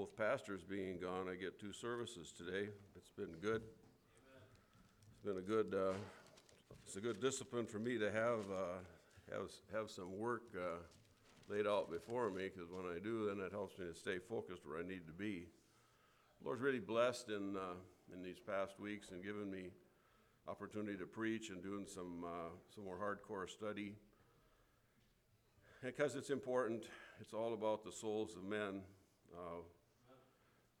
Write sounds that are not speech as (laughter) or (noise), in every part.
both pastors being gone, I get two services today. It's been good. It's been a good, uh, it's a good discipline for me to have, uh, have, have some work uh, laid out before me, because when I do, then it helps me to stay focused where I need to be. The Lord's really blessed in, uh, in these past weeks and given me opportunity to preach and doing some, uh, some more hardcore study. Because it's important, it's all about the souls of men. Uh,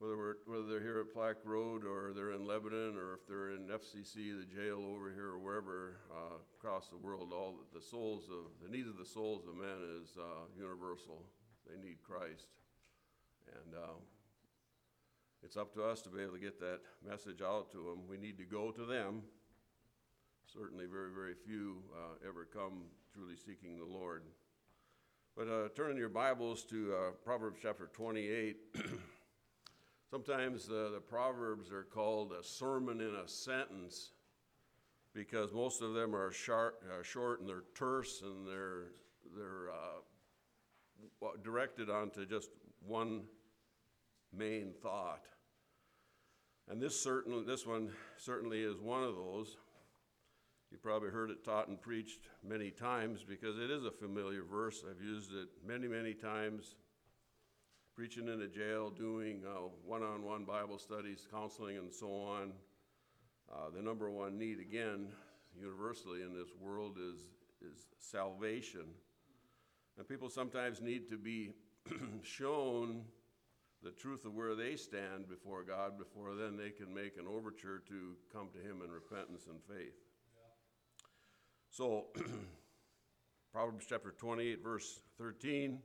whether, whether they're here at Plaque Road or they're in Lebanon or if they're in FCC, the jail over here or wherever uh, across the world, all the souls of the need of the souls of men is uh, universal. They need Christ, and uh, it's up to us to be able to get that message out to them. We need to go to them. Certainly, very, very few uh, ever come truly seeking the Lord. But uh, turn in your Bibles to uh, Proverbs chapter 28. (clears throat) Sometimes uh, the Proverbs are called a sermon in a sentence because most of them are sharp, uh, short and they're terse and they're, they're uh, directed onto just one main thought. And this, certain, this one certainly is one of those. You probably heard it taught and preached many times because it is a familiar verse. I've used it many, many times preaching in a jail, doing one on one Bible studies, counseling, and so on. Uh, the number one need, again, universally in this world is, is salvation. And people sometimes need to be (clears throat) shown the truth of where they stand before God before then they can make an overture to come to Him in repentance and faith. So, (clears throat) Proverbs chapter 28, verse 13,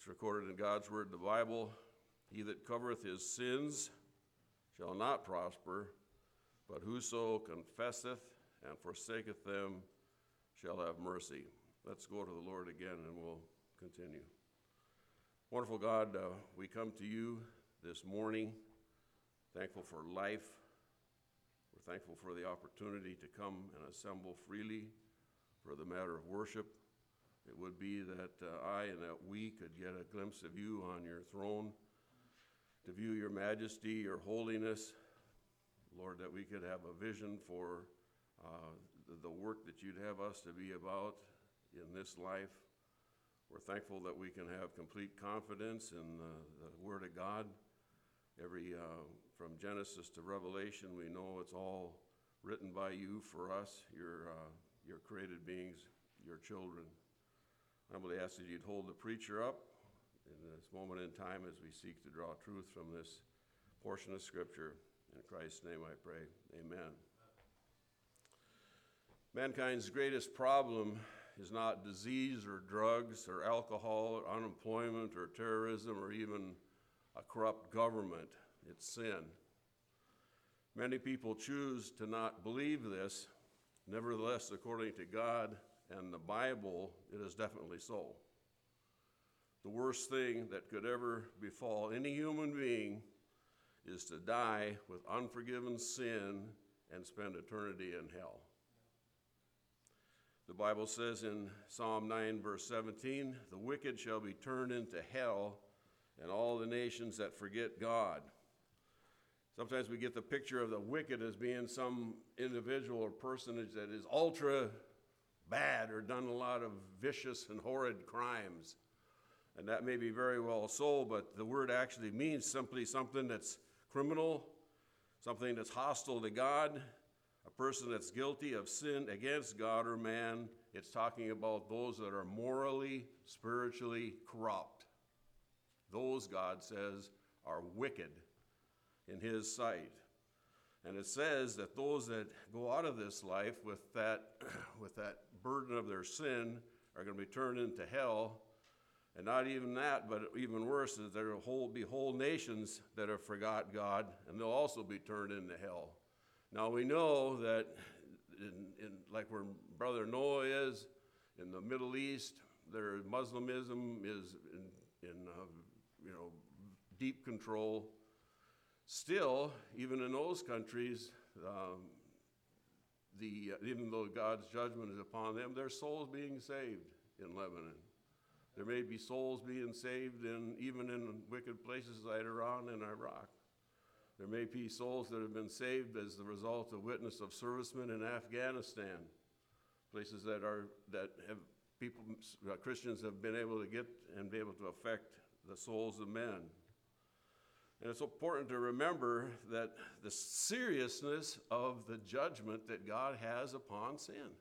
it's recorded in God's Word, the Bible. He that covereth his sins shall not prosper, but whoso confesseth and forsaketh them shall have mercy. Let's go to the Lord again and we'll continue. Wonderful God, uh, we come to you this morning thankful for life, we're thankful for the opportunity to come and assemble freely for the matter of worship. It would be that uh, I and that we could get a glimpse of you on your throne, to view your majesty, your holiness. Lord, that we could have a vision for uh, the work that you'd have us to be about in this life. We're thankful that we can have complete confidence in the, the Word of God. Every uh, from Genesis to Revelation, we know it's all written by you for us, your, uh, your created beings, your children. Humbly ask that you'd hold the preacher up in this moment in time as we seek to draw truth from this portion of Scripture. In Christ's name I pray. Amen. Mankind's greatest problem is not disease or drugs or alcohol or unemployment or terrorism or even a corrupt government it's sin. Many people choose to not believe this. Nevertheless, according to God and the Bible, it is definitely so. The worst thing that could ever befall any human being is to die with unforgiven sin and spend eternity in hell. The Bible says in Psalm 9, verse 17, the wicked shall be turned into hell, and all the nations that forget God. Sometimes we get the picture of the wicked as being some individual or personage that is ultra bad or done a lot of vicious and horrid crimes. And that may be very well so, but the word actually means simply something that's criminal, something that's hostile to God, a person that's guilty of sin against God or man. It's talking about those that are morally, spiritually corrupt. Those, God says, are wicked in his sight. And it says that those that go out of this life with that, (clears throat) with that burden of their sin are going to be turned into hell. And not even that, but even worse is there will be whole nations that have forgot God, and they'll also be turned into hell. Now we know that, in, in, like where Brother Noah is in the Middle East, their Muslimism is in, in uh, you know deep control. Still, even in those countries, um, the, uh, even though God's judgment is upon them, their souls being saved in Lebanon. There may be souls being saved in, even in wicked places like Iran and Iraq. There may be souls that have been saved as the result of witness of servicemen in Afghanistan, places that are that have people uh, Christians have been able to get and be able to affect the souls of men. And it's important to remember that the seriousness of the judgment that God has upon sin.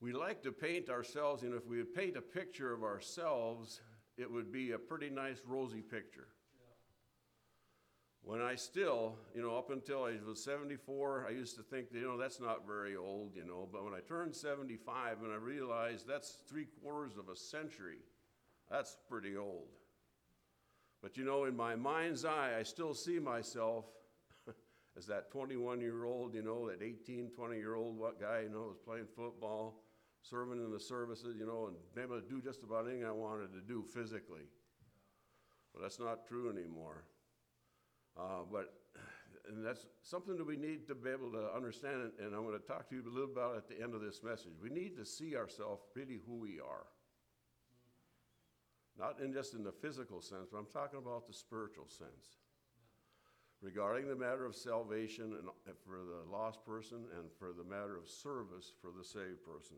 We like to paint ourselves, and you know, if we would paint a picture of ourselves, it would be a pretty nice rosy picture. When I still, you know, up until I was 74, I used to think, you know, that's not very old, you know, but when I turned 75 and I realized that's three quarters of a century, that's pretty old. But you know, in my mind's eye, I still see myself (laughs) as that 21 year old, you know, that 18, 20 year old guy, you know, was playing football, serving in the services, you know, and able to do just about anything I wanted to do physically. But that's not true anymore. Uh, but (sighs) and that's something that we need to be able to understand, and, I'm going to talk to you a little about at the end of this message. We need to see ourselves really who we are. Not in just in the physical sense, but I'm talking about the spiritual sense. Regarding the matter of salvation and uh, for the lost person and for the matter of service for the saved person.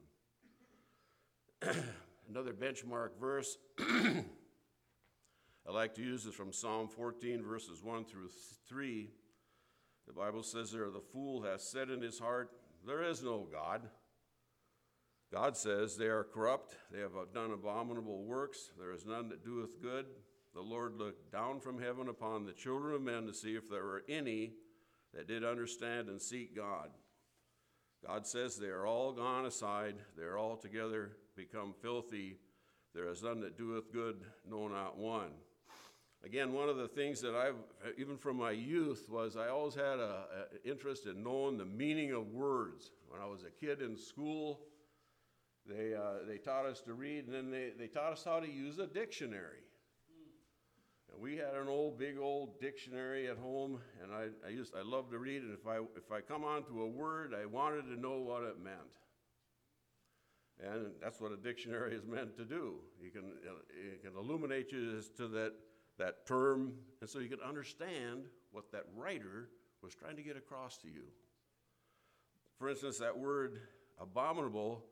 (clears throat) Another benchmark verse (clears throat) I like to use is from Psalm 14, verses 1 through 3. The Bible says there, The fool has said in his heart, There is no God. God says, They are corrupt, they have done abominable works, there is none that doeth good. The Lord looked down from heaven upon the children of men to see if there were any that did understand and seek God. God says, They are all gone aside, they are altogether become filthy. There is none that doeth good, no, not one. Again, one of the things that I've, even from my youth, was I always had an interest in knowing the meaning of words. When I was a kid in school, they, uh, they taught us to read, and then they, they taught us how to use a dictionary. And we had an old, big old dictionary at home, and I, I used I loved to read. And if I if I come onto a word, I wanted to know what it meant. And that's what a dictionary is meant to do. You can it can illuminate you as to that that term, and so you can understand what that writer was trying to get across to you. For instance, that word abominable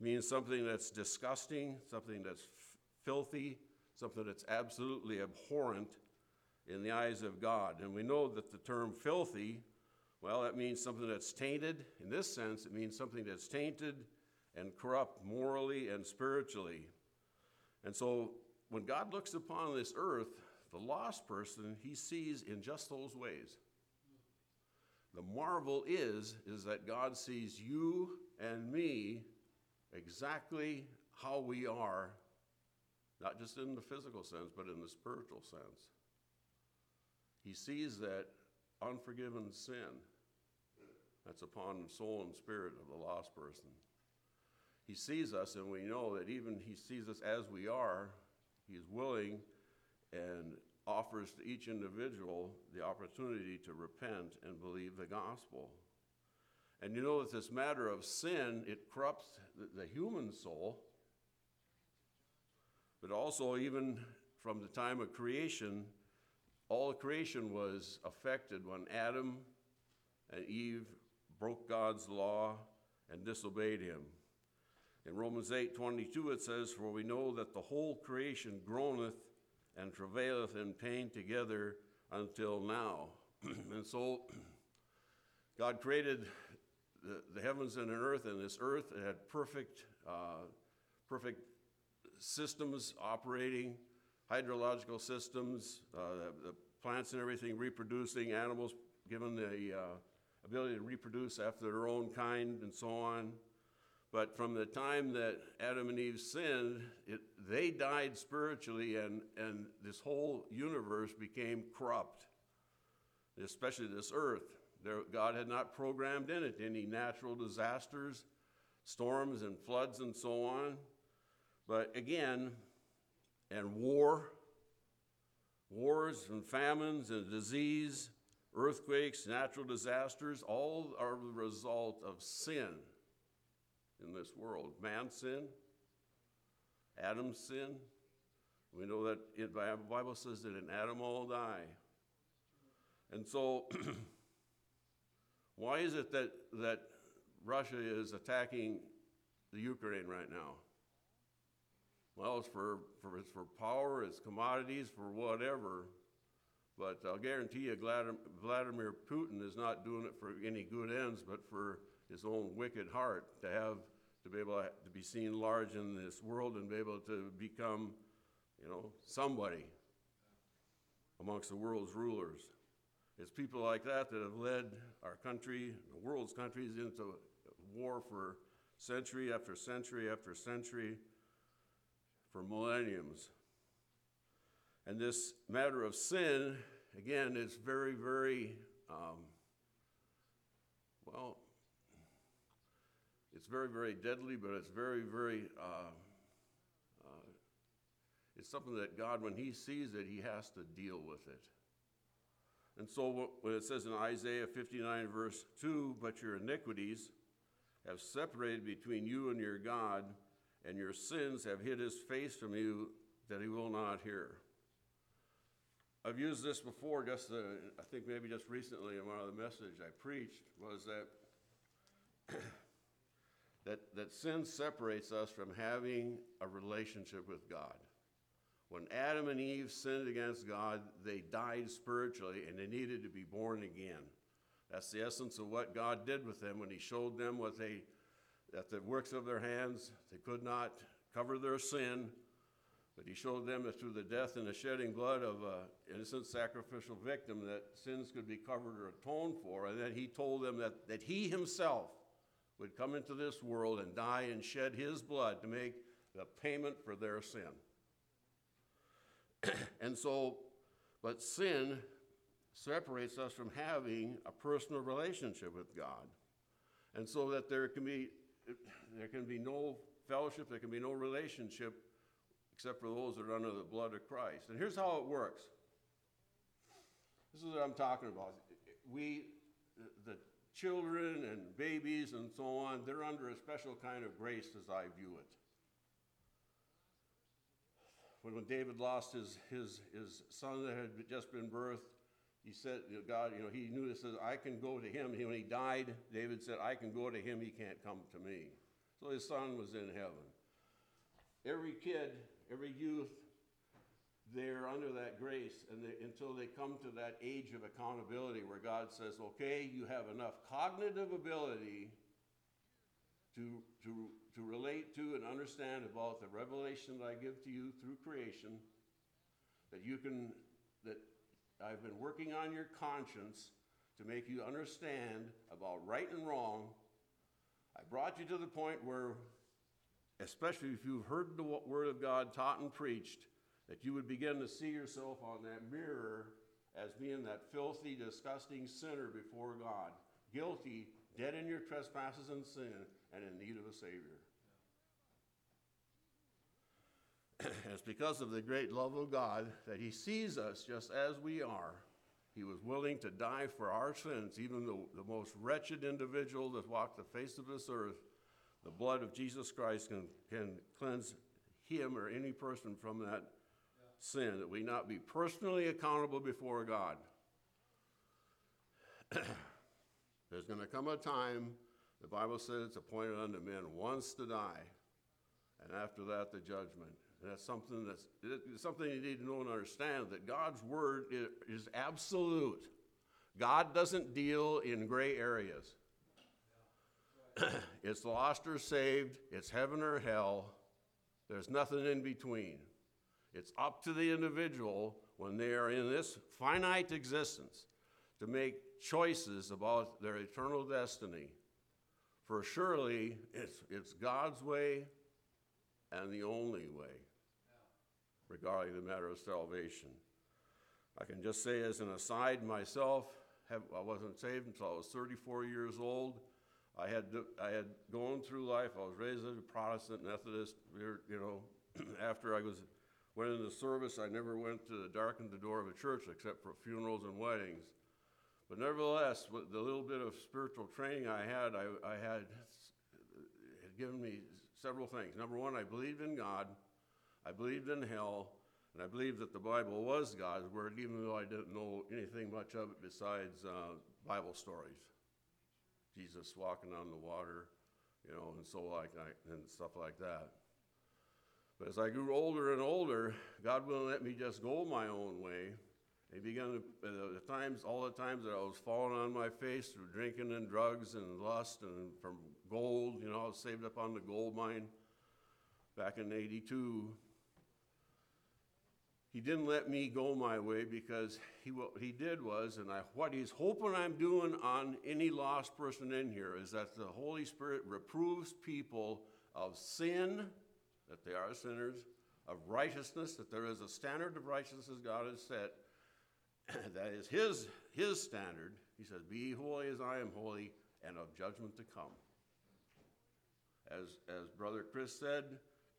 means something that's disgusting, something that's f- filthy, something that's absolutely abhorrent in the eyes of God. And we know that the term filthy, well, that means something that's tainted. In this sense, it means something that's tainted and corrupt morally and spiritually. And so when God looks upon this earth, the lost person, he sees in just those ways. The marvel is is that God sees you and me exactly how we are, not just in the physical sense, but in the spiritual sense. He sees that unforgiven sin that's upon the soul and spirit of the lost person. He sees us, and we know that even He sees us as we are, He is willing and offers to each individual the opportunity to repent and believe the gospel. And you know that this matter of sin, it corrupts the, human soul, but also even from the time of creation, all creation was affected when Adam and Eve broke God's law and disobeyed him. In Romans 8 22, it says, For we know that the whole creation groaneth and travaileth in pain together until now. (clears throat) and so, (clears throat) God created the, heavens and the earth, and this earth had perfect, uh, perfect systems operating, hydrological systems, uh, the, the, plants and everything reproducing, animals given the uh, ability to reproduce after their own kind, and so on. But from the time that Adam and Eve sinned, it, they died spiritually, and, and this whole universe became corrupt, especially this earth. There, God had not programmed in it any natural disasters, storms and floods and so on. But again, and war, wars and famines and disease, earthquakes, natural disasters, all are the result of sin in this world. Man sin, Adam's sin. We know that the Bible says that in Adam all die. And so, (clears throat) why is it that, that Russia is attacking the Ukraine right now? Well, it's for, for, it's for power, it's commodities, for whatever. But I'll guarantee you, Vladimir Putin is not doing it for any good ends, but for his own wicked heart to have to be able to be seen large in this world and be able to become, you know, somebody amongst the world's rulers. It's people like that that have led our country, the world's countries, into war for century after century after century, for millenniums. And this matter of sin, again, is very, very, um, well, it's very, very deadly, but it's very, very, uh, uh, it's something that God, when He sees it, He has to deal with it. And so when it says in Isaiah 59, verse 2, but your iniquities have separated between you and your God, and your sins have hid his face from you that he will not hear. I've used this before, just uh, I think maybe just recently in one of the messages I preached, was that, (clears throat) that, that sin separates us from having a relationship with God. When Adam and Eve sinned against God, they died spiritually and they needed to be born again. That's the essence of what God did with them when He showed them what they, that the works of their hands, they could not cover their sin, but he showed them that through the death and the shedding blood of an innocent sacrificial victim that sins could be covered or atoned for. And then he told them that, that he himself would come into this world and die and shed his blood to make the payment for their sin. And so, but sin separates us from having a personal relationship with God. And so that there can be there can be no fellowship, there can be no relationship except for those that are under the blood of Christ. And here's how it works. This is what I'm talking about. We, the children and babies and so on, they're under a special kind of grace as I view it. When, when David lost his, his, his son that had just been birthed, he said, God, you know, he knew this, says, I can go to him. When he died, David said, I can go to him, he can't come to me. So his son was in heaven. Every kid every youth, they're under that grace and they, until they come to that age of accountability where God says, okay, you have enough cognitive ability to, to, to relate to and understand about the revelation that I give to you through creation, that you can, that I've been working on your conscience to make you understand about right and wrong. I brought you to the point where especially if you've heard the Word of God taught and preached, that you would begin to see yourself on that mirror as being that filthy, disgusting sinner before God, guilty, dead in your trespasses and sin, and in need of a Savior. (coughs) it's because of the great love of God that He sees us just as we are. He was willing to die for our sins, even the, the most wretched individual that walked the face of this earth the blood of Jesus Christ can, can cleanse him or any person from that yeah. sin, that we not be personally accountable before God. (coughs) There's going to come a time, the Bible says it's appointed unto men once to die, and after that, the judgment. That's something that's something you need to know and understand that God's word is, is absolute. God doesn't deal in gray areas. (clears throat) it's lost or saved, it's heaven or hell. There's nothing in between. It's up to the individual when they are in this finite existence to make choices about their eternal destiny. For surely it's, it's God's way and the only way regarding the matter of salvation. I can just say, as an aside, myself, have, I wasn't saved until I was 34 years old. I had, I had gone through life, I was raised as a Protestant Methodist, you know, (clears throat) after I was, went into service, I never went to darken the door of a church except for funerals and weddings. But nevertheless, with the little bit of spiritual training I had, I, I had, had given me several things. Number one, I believed in God. I believed in hell, and I believed that the Bible was God's word, even though I didn't know anything much of it besides uh, Bible stories. Jesus walking on the water, you know, and so like and stuff like that. But as I grew older and older, God wouldn't let me just go my own way. He began to, uh, the times, all the times that I was falling on my face through drinking and drugs and lust and from gold, you know, I was saved up on the gold mine back in 82. He didn't let me go my way because he, what he did was, and I, what he's hoping I'm doing on any lost person in here is that the Holy Spirit reproves people of sin, that they are sinners, of righteousness, that there is a standard of righteousness God has set, (clears throat) that is his, his standard. He says, Be holy as I am holy, and of judgment to come. As, as Brother Chris said,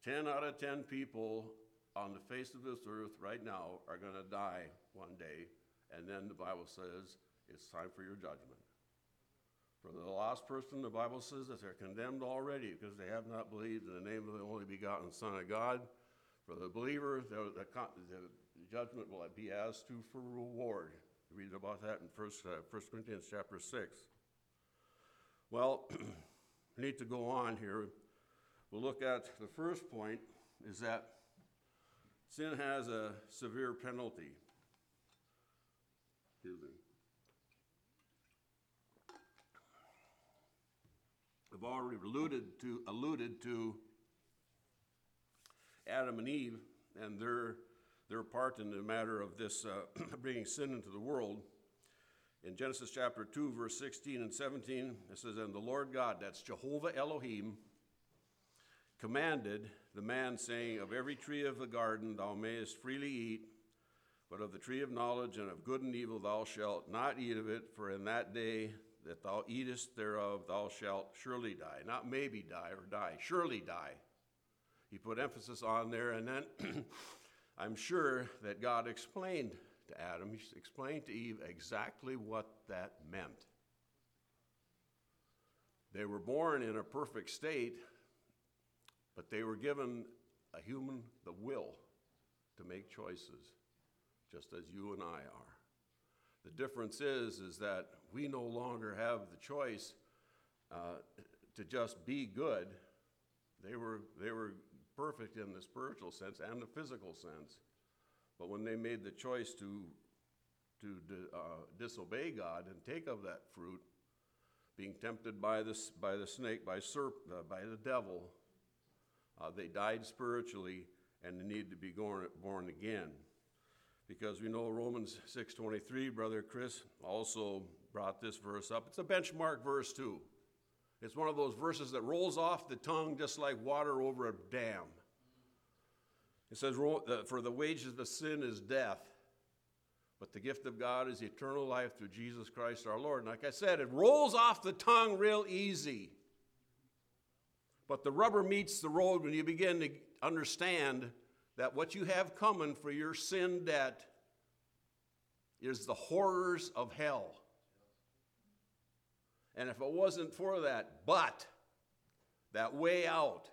10 out of 10 people on the face of this earth right now are going to die one day, and then the Bible says it's time for your judgment. For the lost person, the Bible says that they're condemned already because they have not believed in the name of the only begotten Son of God. For the believer, the, the, the judgment will be as to for reward. You read about that in 1, uh, 1 Corinthians chapter 6. Well, (clears throat) we need to go on here. We'll look at the first point is that sin has a severe penalty. Excuse me. I've already alluded to, alluded to Adam and Eve and their their part in the matter of this uh, (clears throat) bringing sin into the world. In Genesis chapter 2, verse 16 and 17, it says, And the Lord God, that's Jehovah Elohim, commanded the man, saying, Of every tree of the garden thou mayest freely eat, but of the tree of knowledge and of good and evil thou shalt not eat of it, for in that day that thou eatest thereof thou shalt surely die. Not maybe die or die, surely die. He put emphasis on there, and then (clears throat) I'm sure that God explained to Adam, he explained to Eve exactly what that meant. They were born in a perfect state, but they were given a human the will to make choices, just as you and I are. The difference is, is that we no longer have the choice uh, to just be good. They were, they were perfect in the spiritual sense and the physical sense. But when they made the choice to, to uh, disobey God and take of that fruit, being tempted by, this, by the snake, by, serp, uh, by the devil, uh, they died spiritually and they need to be born, born again. Because we know Romans 6.23, Brother Chris also brought this verse up. It's a benchmark verse too. It's one of those verses that rolls off the tongue just like water over a dam. It says, For the wages of sin is death, but the gift of God is eternal life through Jesus Christ our Lord. And like I said, it rolls off the tongue real easy. But the rubber meets the road when you begin to understand that what you have coming for your sin debt is the horrors of hell. And if it wasn't for that, but that way out,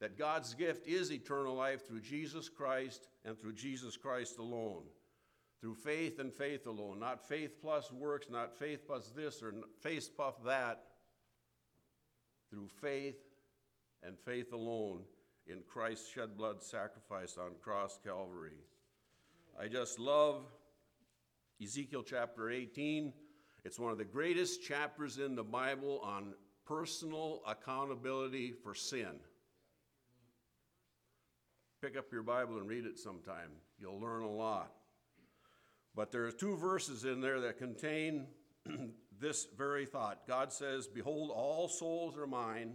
that God's gift is eternal life through Jesus Christ and through Jesus Christ alone. Through faith and faith alone. Not faith plus works, not faith plus this or faith plus that. Through faith and faith alone in Christ's shed blood sacrifice on cross Calvary. I just love Ezekiel chapter 18 it's one of the greatest chapters in the Bible on personal accountability for sin. Pick up your Bible and read it sometime. You'll learn a lot. But there are two verses in there that contain (clears throat) this very thought. God says, Behold, all souls are mine.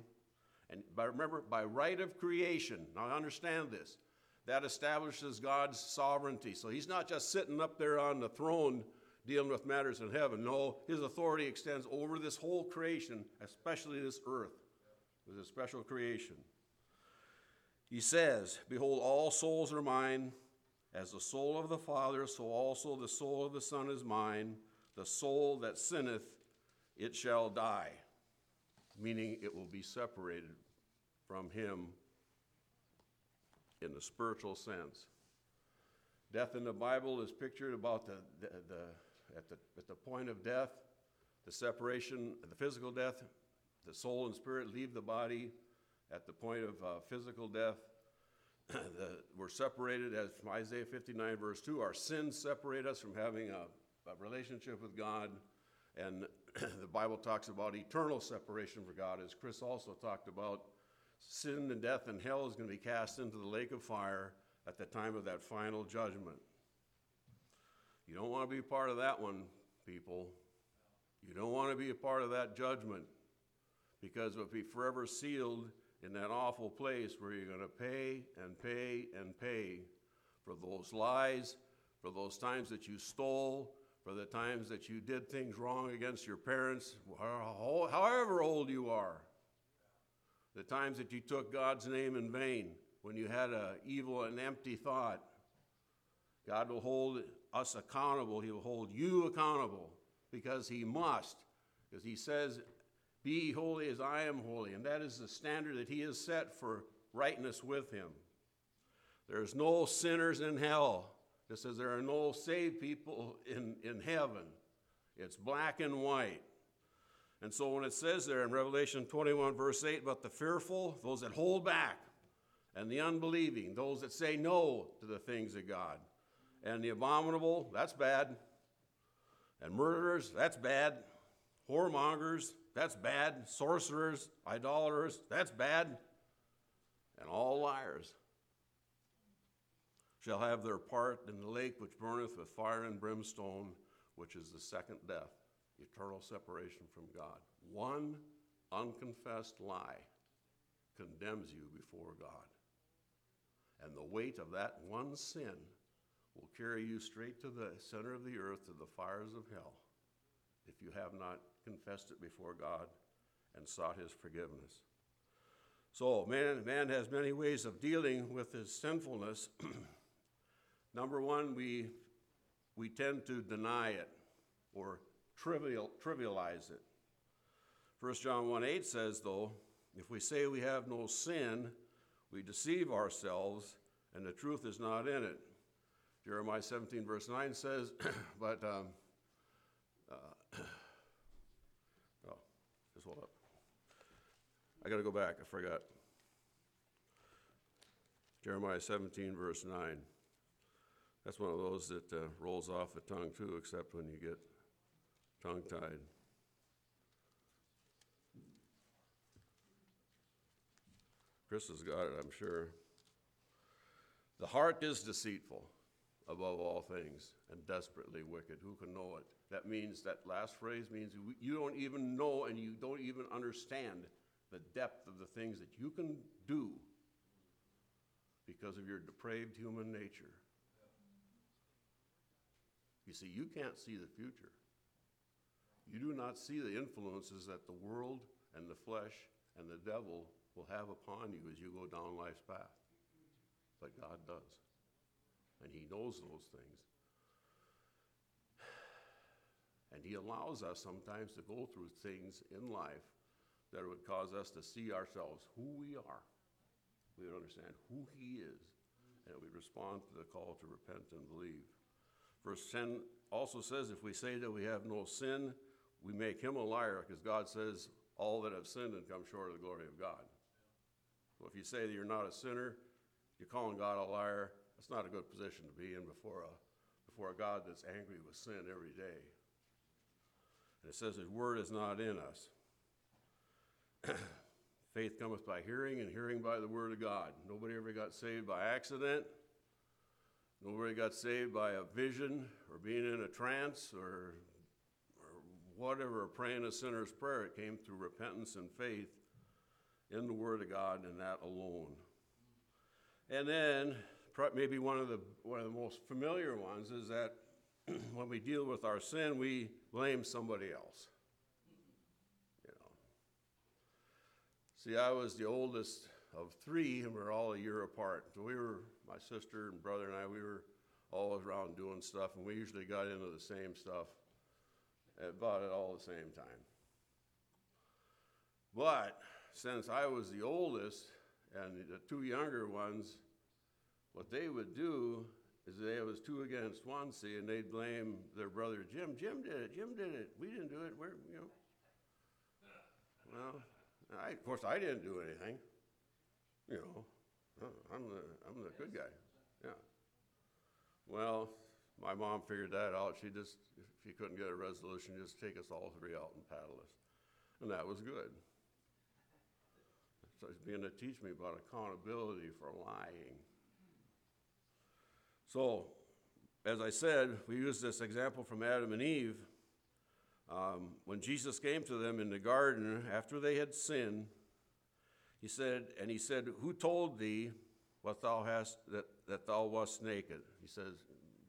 And by, remember, by right of creation, now understand this, that establishes God's sovereignty. So he's not just sitting up there on the throne dealing with matters in heaven. No, his authority extends over this whole creation, especially this earth. It was a special creation. He says, Behold, all souls are mine. As the soul of the Father, so also the soul of the Son is mine. The soul that sinneth, it shall die, meaning it will be separated from him in the spiritual sense. Death in the Bible is pictured about the, the, the, at, the, at the point of death, the separation, the physical death, the soul and spirit leave the body at the point of uh, physical death. (clears throat) the, we're separated, as from Isaiah 59, verse 2, our sins separate us from having a, relationship with God. And (clears throat) the Bible talks about eternal separation from God, as Chris also talked about. Sin and death and hell is going to be cast into the lake of fire at the time of that final judgment. You don't want to be part of that one, people. You don't want to be a part of that judgment because it'll be forever sealed in that awful place where you're going to pay and pay and pay for those lies, for those times that you stole, for the times that you did things wrong against your parents, however old you are, the times that you took God's name in vain when you had an evil and empty thought. God will hold us accountable. He will hold you accountable because He must. Because He says, Be holy as I am holy. And that is the standard that He has set for rightness with Him. There's no sinners in hell. It says there are no saved people in, in heaven. It's black and white. And so when it says there in Revelation 21, verse 8, about the fearful, those that hold back, and the unbelieving, those that say no to the things of God. And the abominable, that's bad. And murderers, that's bad. Whoremongers, that's bad. Sorcerers, idolaters, that's bad. And all liars shall have their part in the lake which burneth with fire and brimstone, which is the second death, eternal separation from God. One unconfessed lie condemns you before God. And the weight of that one sin will carry you straight to the center of the earth, to the fires of hell, if you have not confessed it before God and sought his forgiveness. So, man, man has many ways of dealing with his sinfulness. (clears throat) Number one, we, we tend to deny it or trivial, trivialize it. 1 John 1 8 says, though, if we say we have no sin, we deceive ourselves, and the truth is not in it. Jeremiah 17, verse 9 says, (clears throat) but, um, uh, (clears throat) oh, just hold up. I got to go back, I forgot. Jeremiah 17, verse 9. That's one of those that uh, rolls off the tongue too, except when you get tongue tied. Chris has got it, I'm sure. The heart is deceitful above all things and desperately wicked. Who can know it? That means, that last phrase means you don't even know and you don't even understand the depth of the things that you can do because of your depraved human nature. You see, you can't see the future. You do not see the influences that the world and the flesh and the devil will have upon you as you go down life's path. But God does. And He knows those things. (sighs) And He allows us sometimes to go through things in life that would cause us to see ourselves who we are. We would understand who He is. And we respond to the call to repent and believe. Verse 10 also says, if we say that we have no sin, we make him a liar, because God says, all that have sinned and come short of the glory of God. So if you say that you're not a sinner, you're calling God a liar, that's not a good position to be in before a, before a God that's angry with sin every day. And it says his word is not in us. (clears throat) Faith cometh by hearing, and hearing by the word of God. Nobody ever got saved by accident. Nobody got saved by a vision or being in a trance or, or whatever, praying a sinner's prayer. It came through repentance and faith in the Word of God and that alone. And then, maybe one of the, one of the most familiar ones is that (clears throat) when we deal with our sin, we blame somebody else. You know. See, I was the oldest of three, and we are all a year apart. So we were, my sister and brother and I, we were always around doing stuff, and we usually got into the same stuff about it all the same time. But since I was the oldest, and the two younger ones what they would do is they was two against one, see, and they'd blame their brother Jim. Jim did it. Jim did it. We didn't do it. We're, you know. Well, I, of course, I didn't do anything. I'm the I'm the good guy. Yeah. Well, my mom figured that out. She just, if she couldn't get a resolution, just take us all three out and paddle us, and that was good. So it's beginning to teach me about accountability for lying. So, as I said, we use this example from Adam and Eve. Um, when Jesus came to them in the garden after they had sinned, he said, and he said, Who told thee what thou hast that, that thou wast naked? He says,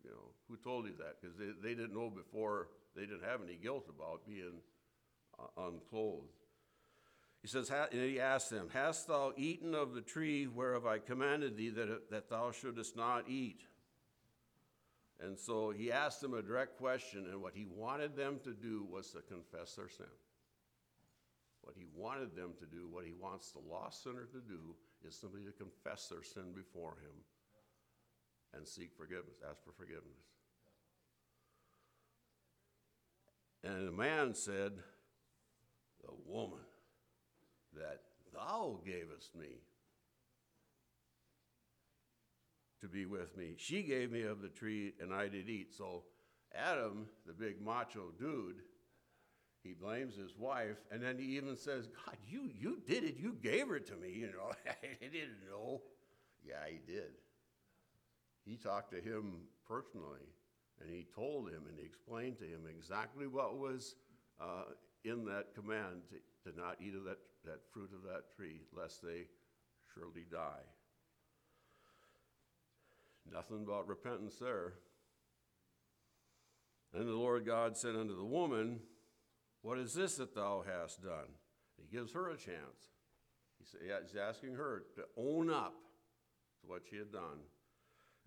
you know, who told you that? Because they, they didn't know before, they didn't have any guilt about being uh, unclothed. He says, and he asked them, Hast thou eaten of the tree whereof I commanded thee that, that thou shouldest not eat? And so he asked them a direct question, and what he wanted them to do was to confess their sin. What he wanted them to do, what he wants the lost sinner to do, is simply to confess their sin before him and seek forgiveness, ask for forgiveness. And the man said, The woman that thou gavest me to be with me, she gave me of the tree and I did eat. So Adam, the big macho dude, he blames his wife, and then he even says, God, you, you did it. You gave her to me, you know. (laughs) I didn't know. Yeah, he did. He talked to him personally, and he told him and he explained to him exactly what was uh, in that command to, to not eat of that, that fruit of that tree, lest they surely die. Nothing about repentance there. And the Lord God said unto the woman, What is this that thou hast done? He gives her a chance. He's asking her to own up to what she had done.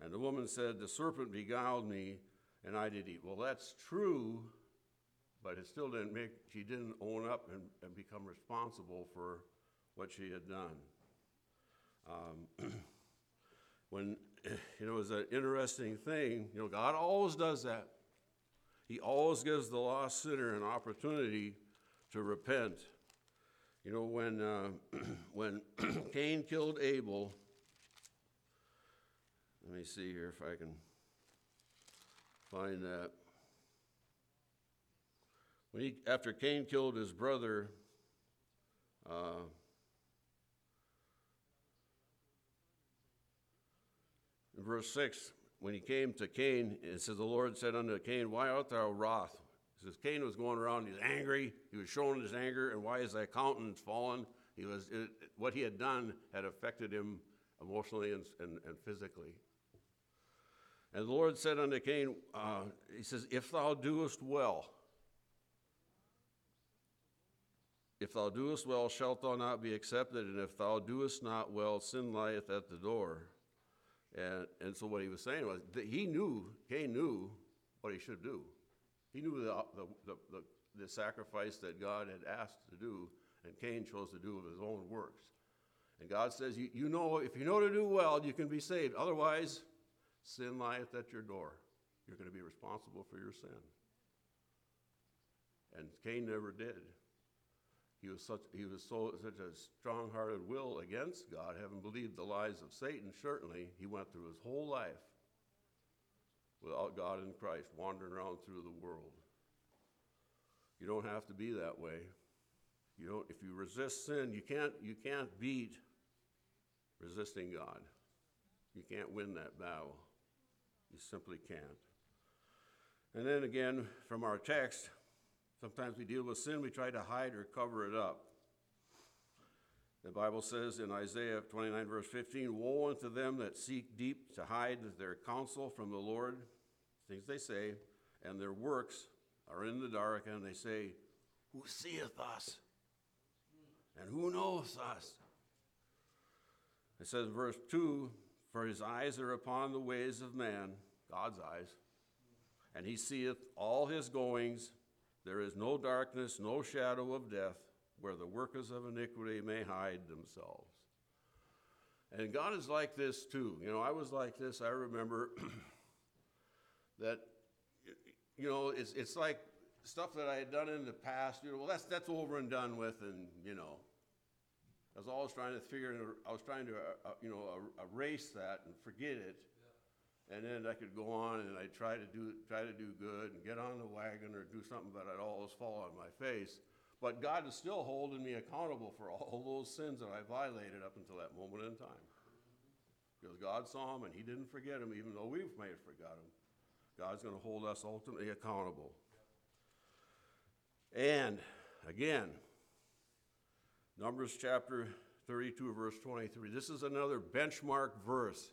And the woman said, The serpent beguiled me, and I did eat. Well, that's true, but it still didn't make, she didn't own up and, and become responsible for what she had done. Um, (clears throat) when, (clears throat) you know, it was an interesting thing, you know, God always does that. He always gives the lost sinner an opportunity to repent. You know, when, uh, (clears throat) when (clears throat) Cain killed Abel, let me see here if I can find that. When he, after Cain killed his brother, uh, in verse 6, when he came to Cain, it says, The Lord said unto Cain, Why art thou wroth? He says, Cain was going around, he was angry, he was showing his anger, and why is thy countenance fallen? He was, it, what he had done had affected him emotionally and, and, and physically. And the Lord said unto Cain, uh, He says, If thou doest well, if thou doest well, shalt thou not be accepted, and if thou doest not well, sin lieth at the door. And, and so what he was saying was that he knew, Cain knew what he should do. He knew the, the, the, the, the sacrifice that God had asked to do, and Cain chose to do of his own works. And God says, you, you know, if you know to do well, you can be saved. Otherwise, sin lieth at your door. You're going to be responsible for your sin. And Cain never did. He was such he was so such a strong-hearted will against God, having believed the lies of Satan. Certainly, he went through his whole life without God in Christ, wandering around through the world. You don't have to be that way. You don't. If you resist sin, you can't. You can't beat resisting God. You can't win that battle. You simply can't. And then again, from our text, Sometimes we deal with sin, we try to hide or cover it up. The Bible says in Isaiah 29, verse 15 Woe unto them that seek deep to hide their counsel from the Lord, things they say, and their works are in the dark, and they say, Who seeth us? And who knoweth us? It says, verse 2 For his eyes are upon the ways of man, God's eyes, and he seeth all his goings there is no darkness, no shadow of death, where the workers of iniquity may hide themselves. And God is like this too. You know, I was like this. I remember (clears throat) that, you know, it's, it's like stuff that I had done in the past. You know, well, that's, that's over and done with, and, you know, I was always trying to figure, I was trying to, uh, uh, you know, er- erase that and forget it. And then I could go on and I'd try to do, try to do good and get on the wagon or do something, but I'd always fall on my face. But God is still holding me accountable for all those sins that I violated up until that moment in time. Because God saw them and He didn't forget them, even though we may have forgot them. God's going to hold us ultimately accountable. And again, Numbers chapter 32, verse 23. This is another benchmark verse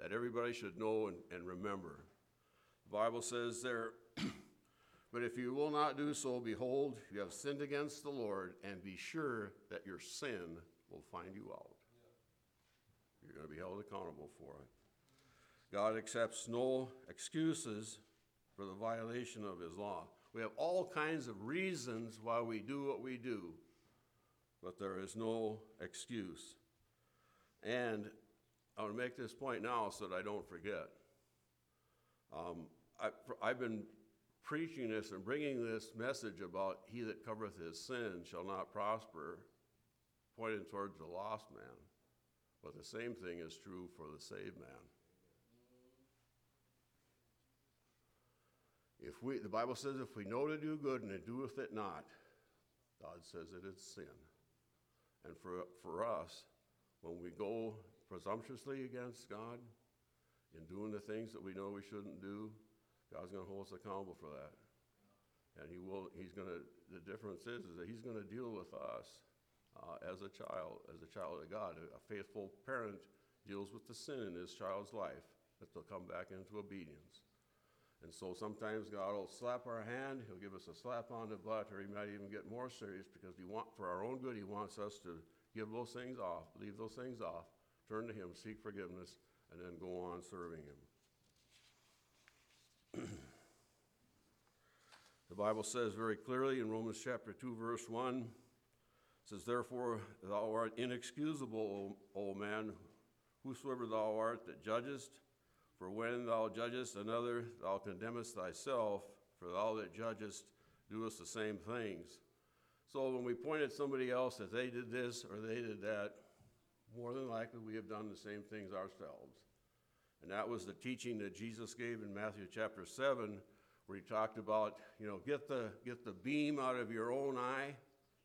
that everybody should know and, and remember. The Bible says there, (clears throat) But if you will not do so, behold, you have sinned against the Lord, and be sure that your sin will find you out. You're going to be held accountable for it. God accepts no excuses for the violation of his law. We have all kinds of reasons why we do what we do, but there is no excuse. And I want to make this point now so that I don't forget. Um, I, I've been preaching this and bringing this message about he that covereth his sin shall not prosper, pointing towards the lost man. But the same thing is true for the saved man. If we, the Bible says, if we know to do good and it doeth it not, God says it is sin. And for, for us, when we go presumptuously against God in doing the things that we know we shouldn't do, God's going to hold us accountable for that. And he will, he's going to, the difference is, is that he's going to deal with us uh, as a child, as a child of God. A, faithful parent deals with the sin in his child's life that they'll come back into obedience. And so sometimes God will slap our hand, He'll give us a slap on the butt, or He might even get more serious because He want for our own good, He wants us to give those things off, leave those things off, turn to Him, seek forgiveness, and then go on serving Him. (clears throat) the Bible says very clearly in Romans chapter 2, verse 1, it says, Therefore thou art inexcusable, O, o man, whosoever thou art that judgest, for when thou judgest another, thou condemnest thyself, for thou that judgest doest the same things. So when we point at somebody else that they did this or they did that, more than likely we have done the same things ourselves. And that was the teaching that Jesus gave in Matthew chapter 7, where he talked about, you know, get the, get the beam out of your own eye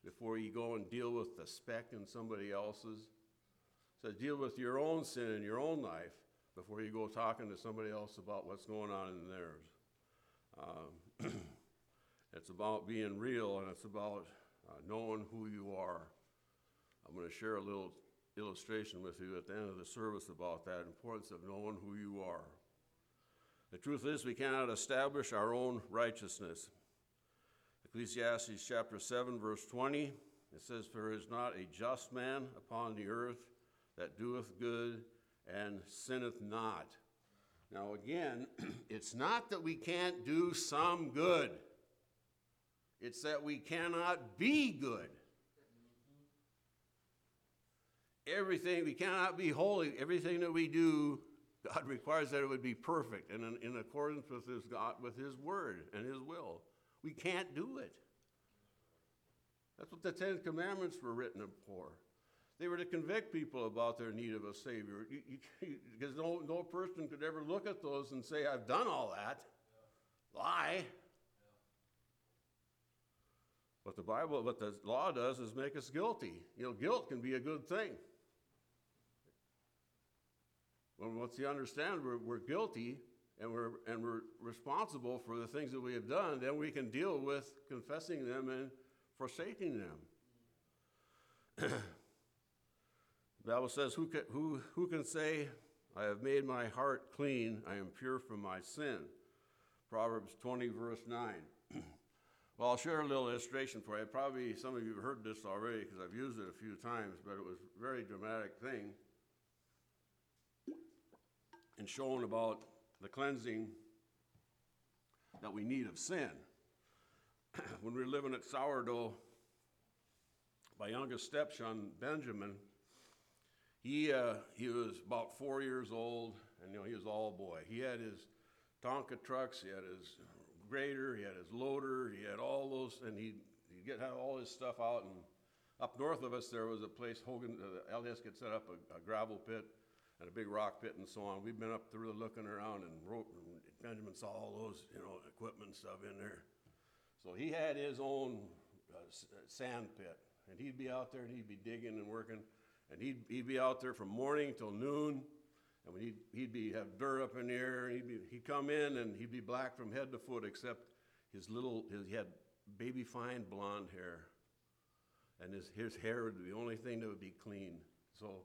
before you go and deal with the speck in somebody else's. So deal with your own sin in your own life before you go talking to somebody else about what's going on in theirs. Um, (clears throat) it's about being real and it's about uh, knowing who you are. I'm going to share a little illustration with you at the end of the service about that importance of knowing who you are. The truth is, we cannot establish our own righteousness. Ecclesiastes chapter 7, verse 20, it says, there is not a just man upon the earth that doeth good and sinneth not. Now, again, (clears throat) it's not that we can't do some good, it's that we cannot be good. Everything, we cannot be holy. Everything that we do, God (laughs) requires that it would be perfect and in, in accordance with his, God, with his word and his will. We can't do it. That's what the Ten Commandments were written for. They were to convict people about their need of a Savior. Because no, no person could ever look at those and say, I've done all that. Yeah. Lie. What the Bible, what the law does is make us guilty. You know, guilt can be a good thing. Well, once you understand we're, we're guilty and we're, and we're responsible for the things that we have done, then we can deal with confessing them and forsaking them. (clears throat) The Bible says, who can, who, who can say, I have made my heart clean, I am pure from my sin? Proverbs 20, verse 9. (clears throat) well, I'll share a little illustration for you. Probably some of you have heard this already because I've used it a few times, but it was a very dramatic thing in showing about the cleansing that we need of sin. (clears throat) when we were living at Sourdough, my youngest stepson, Benjamin, he, uh, he was about four years old, and you know, he was all boy. He had his Tonka trucks, he had his grader, he had his loader, he had all those, and he'd, he'd get all his stuff out. And up north of us, there was a place, Hogan, uh, LDS had set up a, a gravel pit and a big rock pit and so on. We've been up through looking around and wrote, and Benjamin saw all those, you know, equipment and stuff in there. So he had his own uh, uh, sand pit, and he'd be out there and he'd be digging and working, and he'd, he'd be out there from morning till noon. And when he'd, he'd be have dirt up in the air, he'd, be, he'd come in and he'd be black from head to foot, except his little, his, he had baby fine blonde hair. And his, his hair would be the only thing that would be clean. So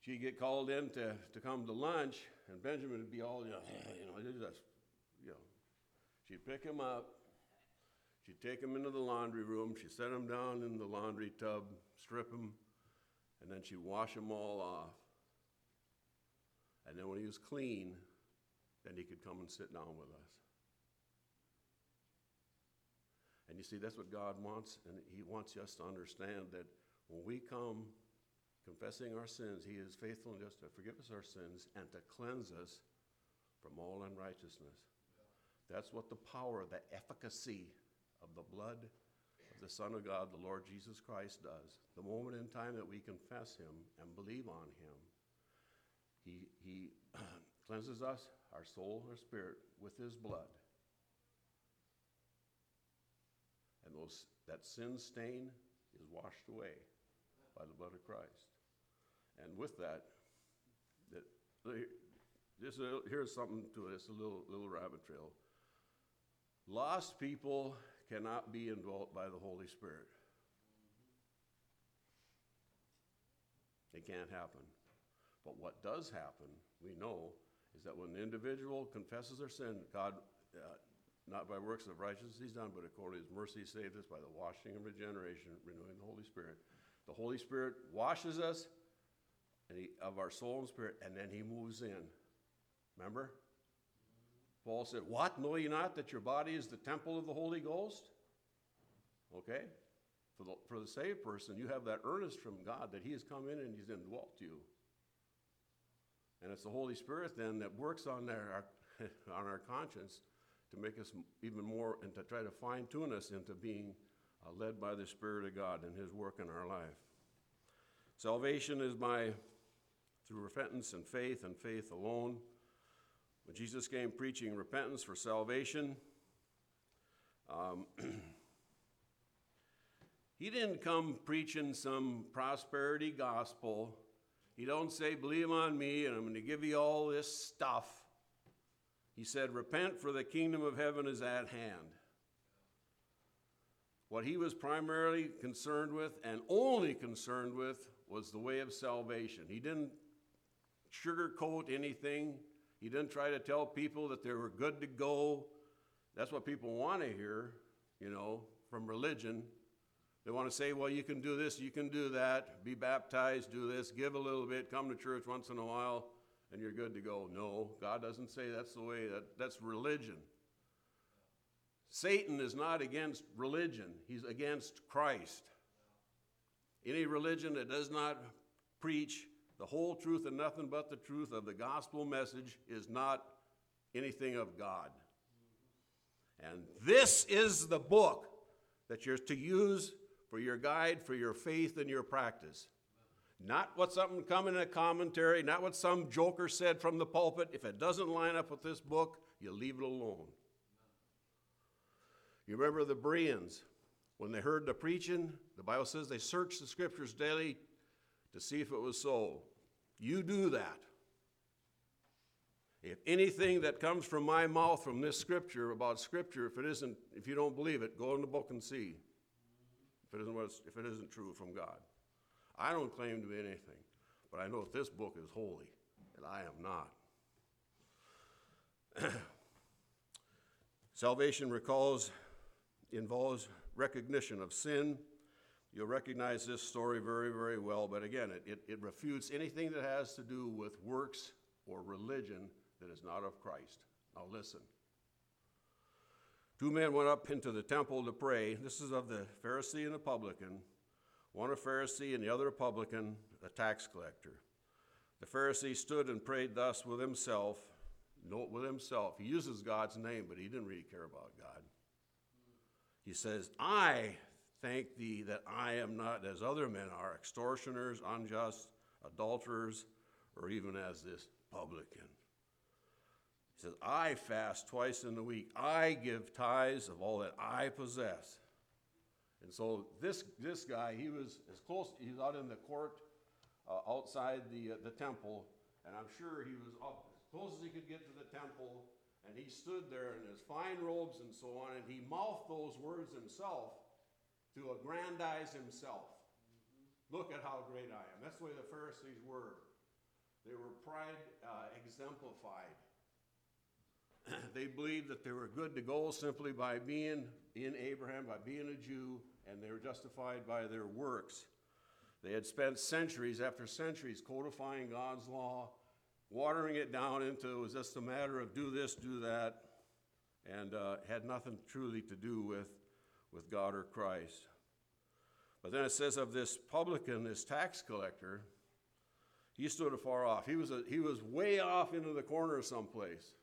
she'd get called in to, to come to lunch, and Benjamin would be all, you know, (laughs) you know, just, you know. She'd pick him up, she'd take him into the laundry room, she'd set him down in the laundry tub, strip him, and then she'd wash him all off. And then when he was clean, then he could come and sit down with us. And you see, that's what God wants, and He wants us to understand that when we come confessing our sins, He is faithful and just to forgive us our sins and to cleanse us from all unrighteousness. That's what the power, the efficacy of the blood of the Son of God, the Lord Jesus Christ, does. The moment in time that we confess Him and believe on Him, He, he (clears throat) cleanses us, our soul, our spirit, with His blood. And those, that sin stain is washed away by the blood of Christ. And with that, that here's something to this, a little, little rabbit trail. Lost people cannot be indwelt by the Holy Spirit. It can't happen. But what does happen, we know, is that when the individual confesses their sin, God, uh, not by works of righteousness he's done, but according to his mercy, saved us by the washing and regeneration, renewing the Holy Spirit. The Holy Spirit washes us and he, of our soul and spirit, and then he moves in. Remember? Paul said, What? Know ye not that your body is the temple of the Holy Ghost? Okay? For the, for the saved person, you have that earnest from God that he has come in and he's indwelt you. And it's the Holy Spirit then that works on, their, (laughs) on our conscience to make us even more and to try to fine tune us into being uh, led by the Spirit of God and His work in our life. Salvation is by through repentance and faith and faith alone. When Jesus came preaching repentance for salvation, um, (clears throat) he didn't come preaching some prosperity gospel. He don't say, "Believe on me, and I'm going to give you all this stuff." He said, Repent, for the kingdom of heaven is at hand. What he was primarily concerned with and only concerned with was the way of salvation. He didn't sugarcoat anything, he didn't try to tell people that they were good to go. That's what people want to hear, you know, from religion. They want to say, well, you can do this, you can do that, be baptized, do this, give a little bit, come to church once in a while and you're good to go. No, God doesn't say that's the way, that, that's religion. Satan is not against religion, he's against Christ. Any religion that does not preach the whole truth and nothing but the truth of the gospel message is not anything of God. And this is the book that you're to use for your guide, for your faith, and your practice. Not what something come in a commentary, not what some joker said from the pulpit. If it doesn't line up with this book, you leave it alone. You remember the Bereans, when they heard the preaching, the Bible says they searched the scriptures daily to see if it was so. You do that. If anything that comes from my mouth from this scripture about scripture, if it isn't, if you don't believe it, go in the book and see. If it isn't, if it isn't true from God. I don't claim to be anything, but I know that this book is holy, and I am not. (clears throat) Salvation recalls, involves recognition of sin. You'll recognize this story very, very well, but again, it, it, it refutes anything that has to do with works or religion that is not of Christ. Now, listen. Two men went up into the temple to pray. This is of the Pharisee and the publican one a Pharisee and the other a publican, a tax collector. The Pharisee stood and prayed thus with himself. Note with himself. He uses God's name, but he didn't really care about God. He says, I thank thee that I am not as other men are, extortioners, unjust, adulterers, or even as this publican. He says, I fast twice in the week. I give tithes of all that I possess. And so this, this guy, he was as close, he was out in the court uh, outside the, uh, the temple, and I'm sure he was up as close as he could get to the temple, and he stood there in his fine robes and so on, and he mouthed those words himself to aggrandize himself. Look at how great I am. That's the way the Pharisees were. They were pride uh, exemplified. (clears throat) they believed that they were good to go simply by being in Abraham, by being a Jew, and they were justified by their works. They had spent centuries after centuries codifying God's law, watering it down into it was just a matter of do this, do that, and uh, had nothing truly to do with, with God or Christ. But then it says of this publican, this tax collector, he stood afar off. He was, a, he was way off into the corner someplace.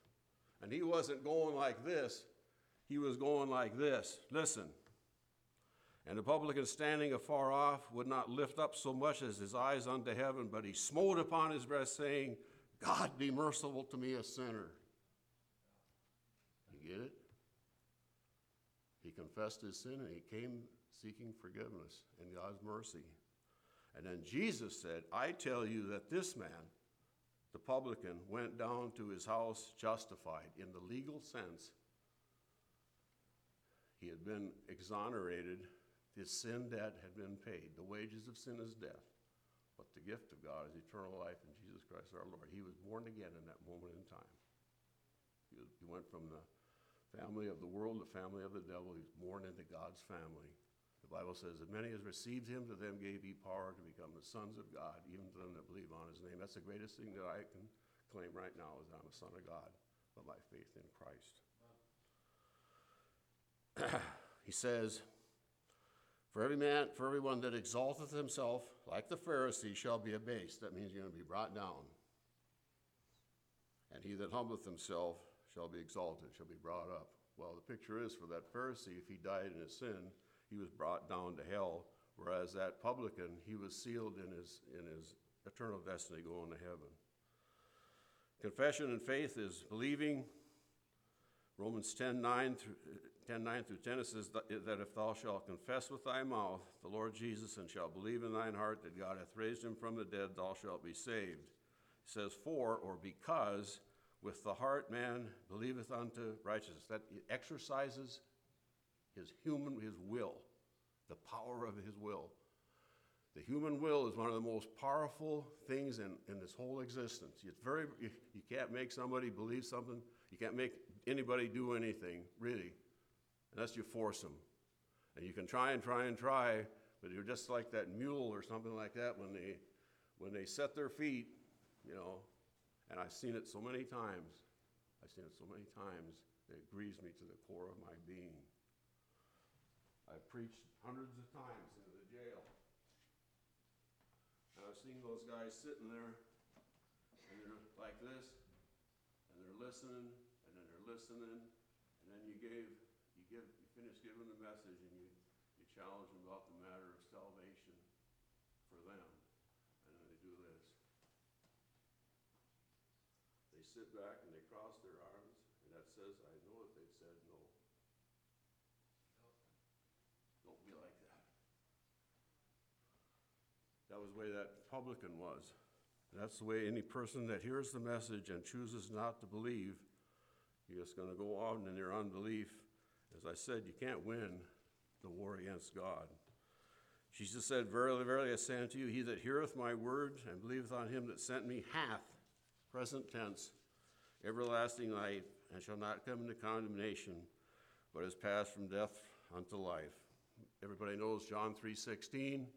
And he wasn't going like this, he was going like this. Listen. And the publican standing afar off would not lift up so much as his eyes unto heaven, but he smote upon his breast, saying, God be merciful to me, a sinner. You get it? He confessed his sin and he came seeking forgiveness and God's mercy. And then Jesus said, I tell you that this man, the publican, went down to his house justified in the legal sense. He had been exonerated, his sin debt had been paid. The wages of sin is death, but the gift of God is eternal life in Jesus Christ our Lord. He was born again in that moment in time. He, went from the family of the world, the family of the devil. He was born into God's family. The Bible says, As many as received him, to them gave he power to become the sons of God, even to them that believe on his name. That's the greatest thing that I can claim right now is that I'm a son of God by faith in Christ. (clears throat) he says, For every man, for everyone that exalteth himself, like the Pharisee, shall be abased. That means you're going to be brought down. And he that humbleth himself shall be exalted, shall be brought up. Well, the picture is for that Pharisee, if he died in his sin, he was brought down to hell, whereas that publican, he was sealed in his, in his eternal destiny going to heaven. Confession and faith is believing. Romans 10 9 through, 10, 9 through 10, it says that if thou shalt confess with thy mouth the Lord Jesus and shalt believe in thine heart that God hath raised him from the dead, thou shalt be saved. It says, for or because with the heart man believeth unto righteousness. That exercises his human, his will, the power of his will. The human will is one of the most powerful things in, in this whole existence. It's very, you, you can't make somebody believe something. You can't make anybody do anything, really, unless you force them. And you can try and try and try, but you're just like that mule or something like that when they, when they set their feet, you know, and I've seen it so many times. I've seen it so many times that it grieves me to the core of my being. I've preached hundreds of times into the jail. And I've seen those guys sitting there, and they're like this, and they're listening, and then they're listening, and then you gave, you give, you finish giving the message, and you, you challenge them about the matter of salvation for them, and then they do this. They sit back and they cross their arms, and that says, I know that they've said no. Don't be like that. That was the way that publican was. That's the way any person that hears the message and chooses not to believe, you're just going to go on in your unbelief. As I said, you can't win the war against God. Jesus said, Verily, verily, I say unto you, he that heareth my word and believeth on him that sent me hath, present tense, everlasting life, and shall not come into condemnation, but is passed from death unto life. Everybody knows John 3:16,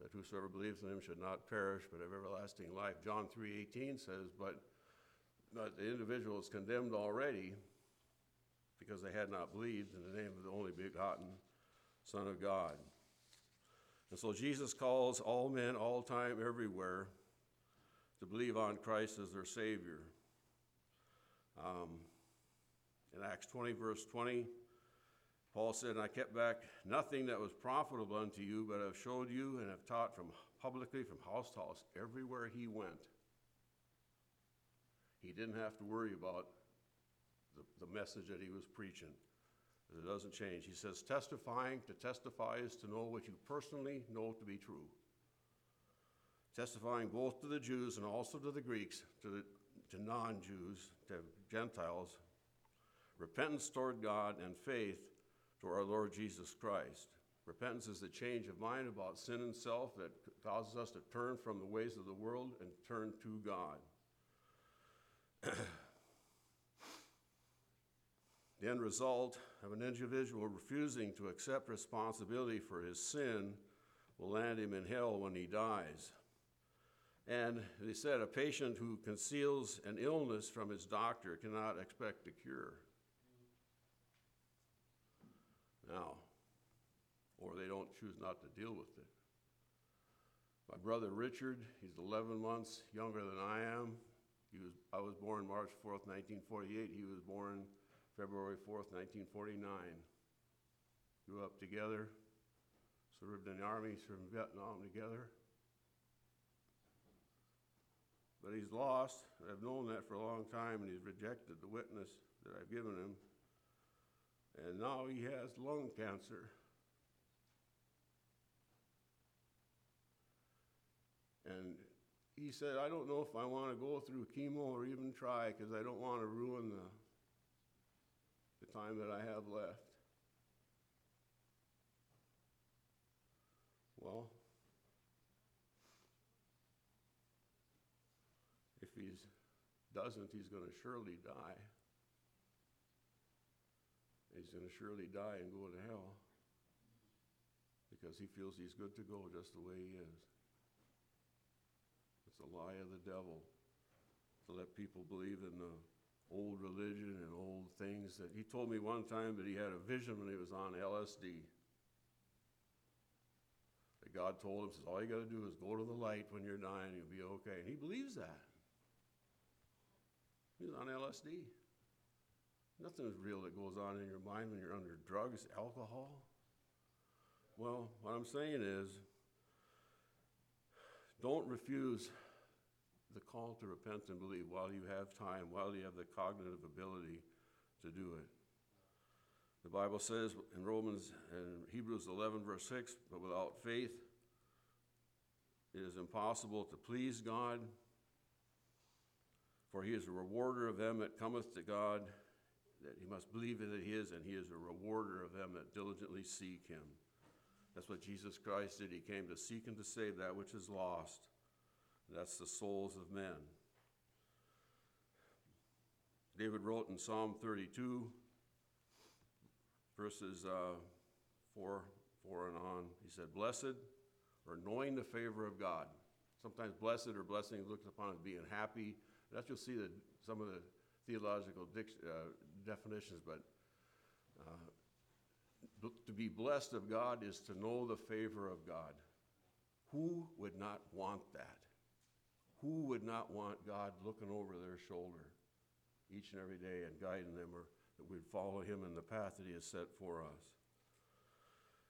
that whosoever believes in him should not perish, but have everlasting life. John 3:18 says, but, but the individual is condemned already because they had not believed in the name of the only begotten Son of God. And so Jesus calls all men, all time, everywhere, to believe on Christ as their Savior. Um, in Acts 20, verse 20, Paul said, And I kept back nothing that was profitable unto you, but I have showed you and have taught from publicly from house to house everywhere he went. He didn't have to worry about the, the message that he was preaching. It doesn't change. He says, testifying, to testify is to know what you personally know to be true. Testifying both to the Jews and also to the Greeks, to, the, to non Jews, to Gentiles, repentance toward God and faith to our Lord Jesus Christ. Repentance is the change of mind about sin and self that causes us to turn from the ways of the world and turn to God. the end result of an individual refusing to accept responsibility for his sin will land him in hell when he dies. And they said a patient who conceals an illness from his doctor cannot expect a cure. Now, or they don't choose not to deal with it. My brother Richard, he's 11 months younger than I am. He was, I was born March 4th, 1948. He was born February 4th, 1949. Grew up together, served in the Army, served in Vietnam together. But he's lost. I've known that for a long time, and he's rejected the witness that I've given him. And now he has lung cancer. And he said, I don't know if I want to go through chemo or even try because I don't want to ruin the, the time that I have left. Well, if he doesn't, he's going to surely die. He's going to surely die and go to hell because he feels he's good to go just the way he is. It's a lie of the devil to let people believe in the old religion and old things that he told me one time that he had a vision when he was on LSD. That God told him, says, all you got to do is go to the light when you're dying, you'll be okay. And he believes that. He was on LSD. Nothing is real that goes on in your mind when you're under drugs, alcohol. Well, what I'm saying is, don't refuse the call to repent and believe while you have time, while you have the cognitive ability to do it. The Bible says in Romans and Hebrews 11, verse 6, but without faith, it is impossible to please God, for he is a rewarder of them that cometh to God, that he must believe that he is, and he is a rewarder of them that diligently seek him. That's what Jesus Christ did. He came to seek and to save that which is lost. That's the souls of men. David wrote in Psalm 32, verses uh, 4, 4 and on, he said, Blessed or knowing the favor of God. Sometimes blessed or blessing looked upon as being happy. That's you'll see the, some of the theological dic- uh, definitions, but uh, to be blessed of God is to know the favor of God. Who would not want that? Who would not want God looking over their shoulder each and every day and guiding them, or that we'd follow Him in the path that He has set for us?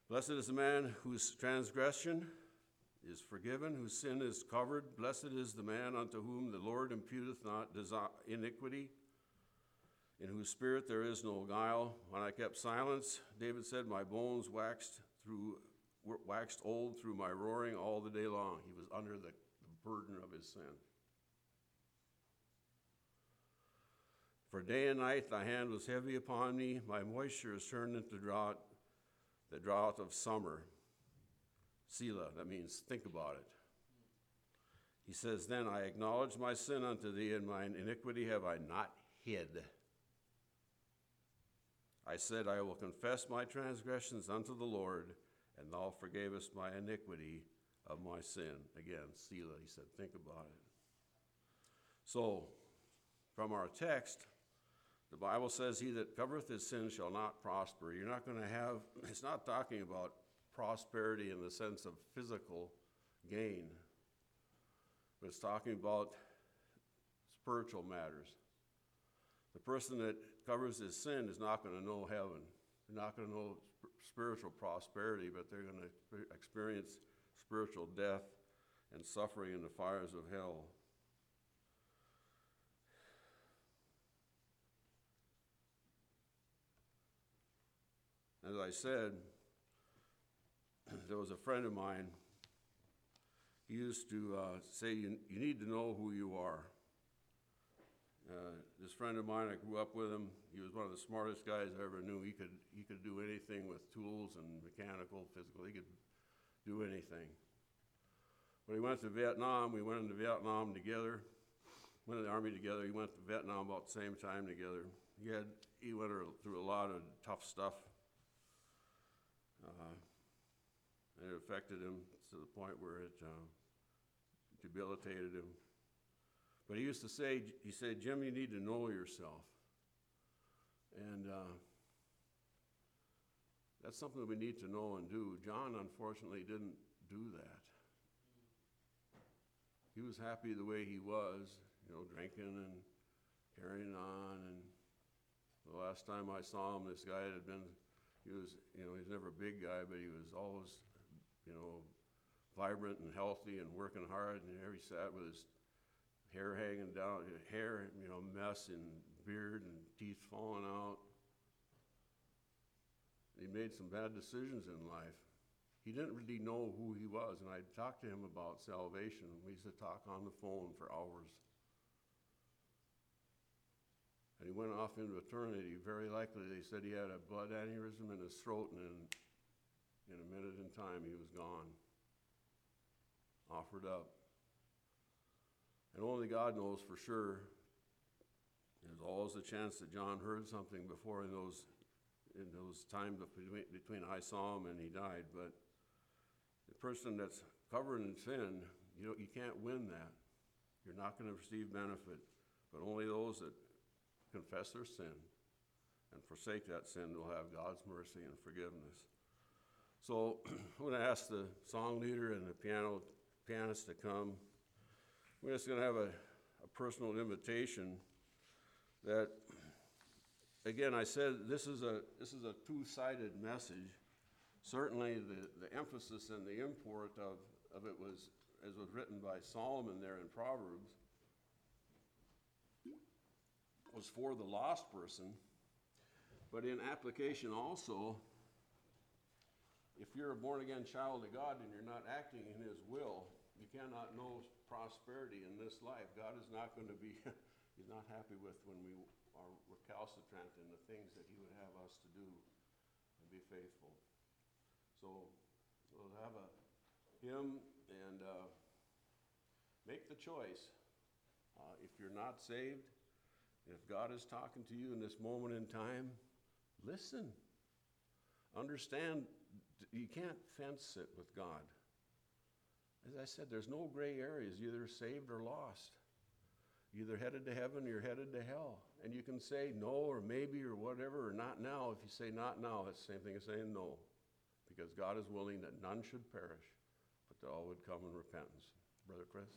Blessed is the man whose transgression is forgiven, whose sin is covered. Blessed is the man unto whom the Lord imputeth not iniquity, in whose spirit there is no guile. When I kept silence, David said, My bones waxed through waxed old through my roaring all the day long. He was under the burden of his sin. For day and night thy hand was heavy upon me, my moisture is turned into drought, the drought of summer. Selah, that means think about it. He says, Then I acknowledge my sin unto thee, and mine iniquity have I not hid. I said, I will confess my transgressions unto the Lord, and thou forgavest my iniquity of my sin. Again, Selah, he said, think about it. So, from our text, the Bible says, He that covereth his sin shall not prosper. You're not going to have, (laughs) it's not talking about prosperity in the sense of physical gain, but it's talking about spiritual matters. The person that covers his sin is not going to know heaven. They're not going to know spiritual prosperity, but they're going to experience spiritual death and suffering in the fires of hell. As I said, there was a friend of mine. He used to uh, say, you, you need to know who you are. Uh, this friend of mine, I grew up with him. He was one of the smartest guys I ever knew. He could, he could do anything with tools and mechanical, physical. He could do anything. But he went to Vietnam. We went into Vietnam together. Went in the army together. He went to Vietnam about the same time together. He had he went through a lot of tough stuff. Uh, it affected him to the point where it uh, debilitated him. But he used to say, he said, Jim, you need to know yourself. And uh, that's something we need to know and do. John, unfortunately, didn't do that. He was happy the way he was, you know, drinking and carrying on. And the last time I saw him, this guy had been, he was, you know, he's never a big guy, but he was always, you know, vibrant and healthy and working hard. And there he sat with his hair hanging down, hair, you know, mess and beard and teeth falling out. He made some bad decisions in life. He didn't really know who he was, and I talked to him about salvation. We used to talk on the phone for hours. And he went off into eternity. Very likely, they said he had a blood aneurysm in his throat, and in, a minute in time, he was gone. Offered up. And only God knows for sure. There's always a chance that John heard something before in those in those times between I saw him and he died. But the person that's covered in sin, you know, you can't win that. You're not going to receive benefit. But only those that confess their sin and forsake that sin will have God's mercy and forgiveness. So I'm going to ask the song leader and the piano pianist to come. We're just going to have a, a personal invitation that, again, I said this is a, this is a two sided message. Certainly, the, the emphasis and the import of, of it was, as was written by Solomon there in Proverbs, was for the lost person. But in application also, if you're a born again child of God and you're not acting in His will, you cannot know prosperity in this life. God is not going to be, (laughs) He's not happy with when we are recalcitrant in the things that He would have us to do and be faithful. So we'll have a hymn and uh, make the choice. Uh, if you're not saved, if God is talking to you in this moment in time, listen. Understand you can't fence it with God. As I said, there's no gray areas, either saved or lost. You're either headed to heaven or you're headed to hell. And you can say no or maybe or whatever or not now. If you say not now, that's the same thing as saying no. Because God is willing that none should perish, but that all would come in repentance. Brother Chris?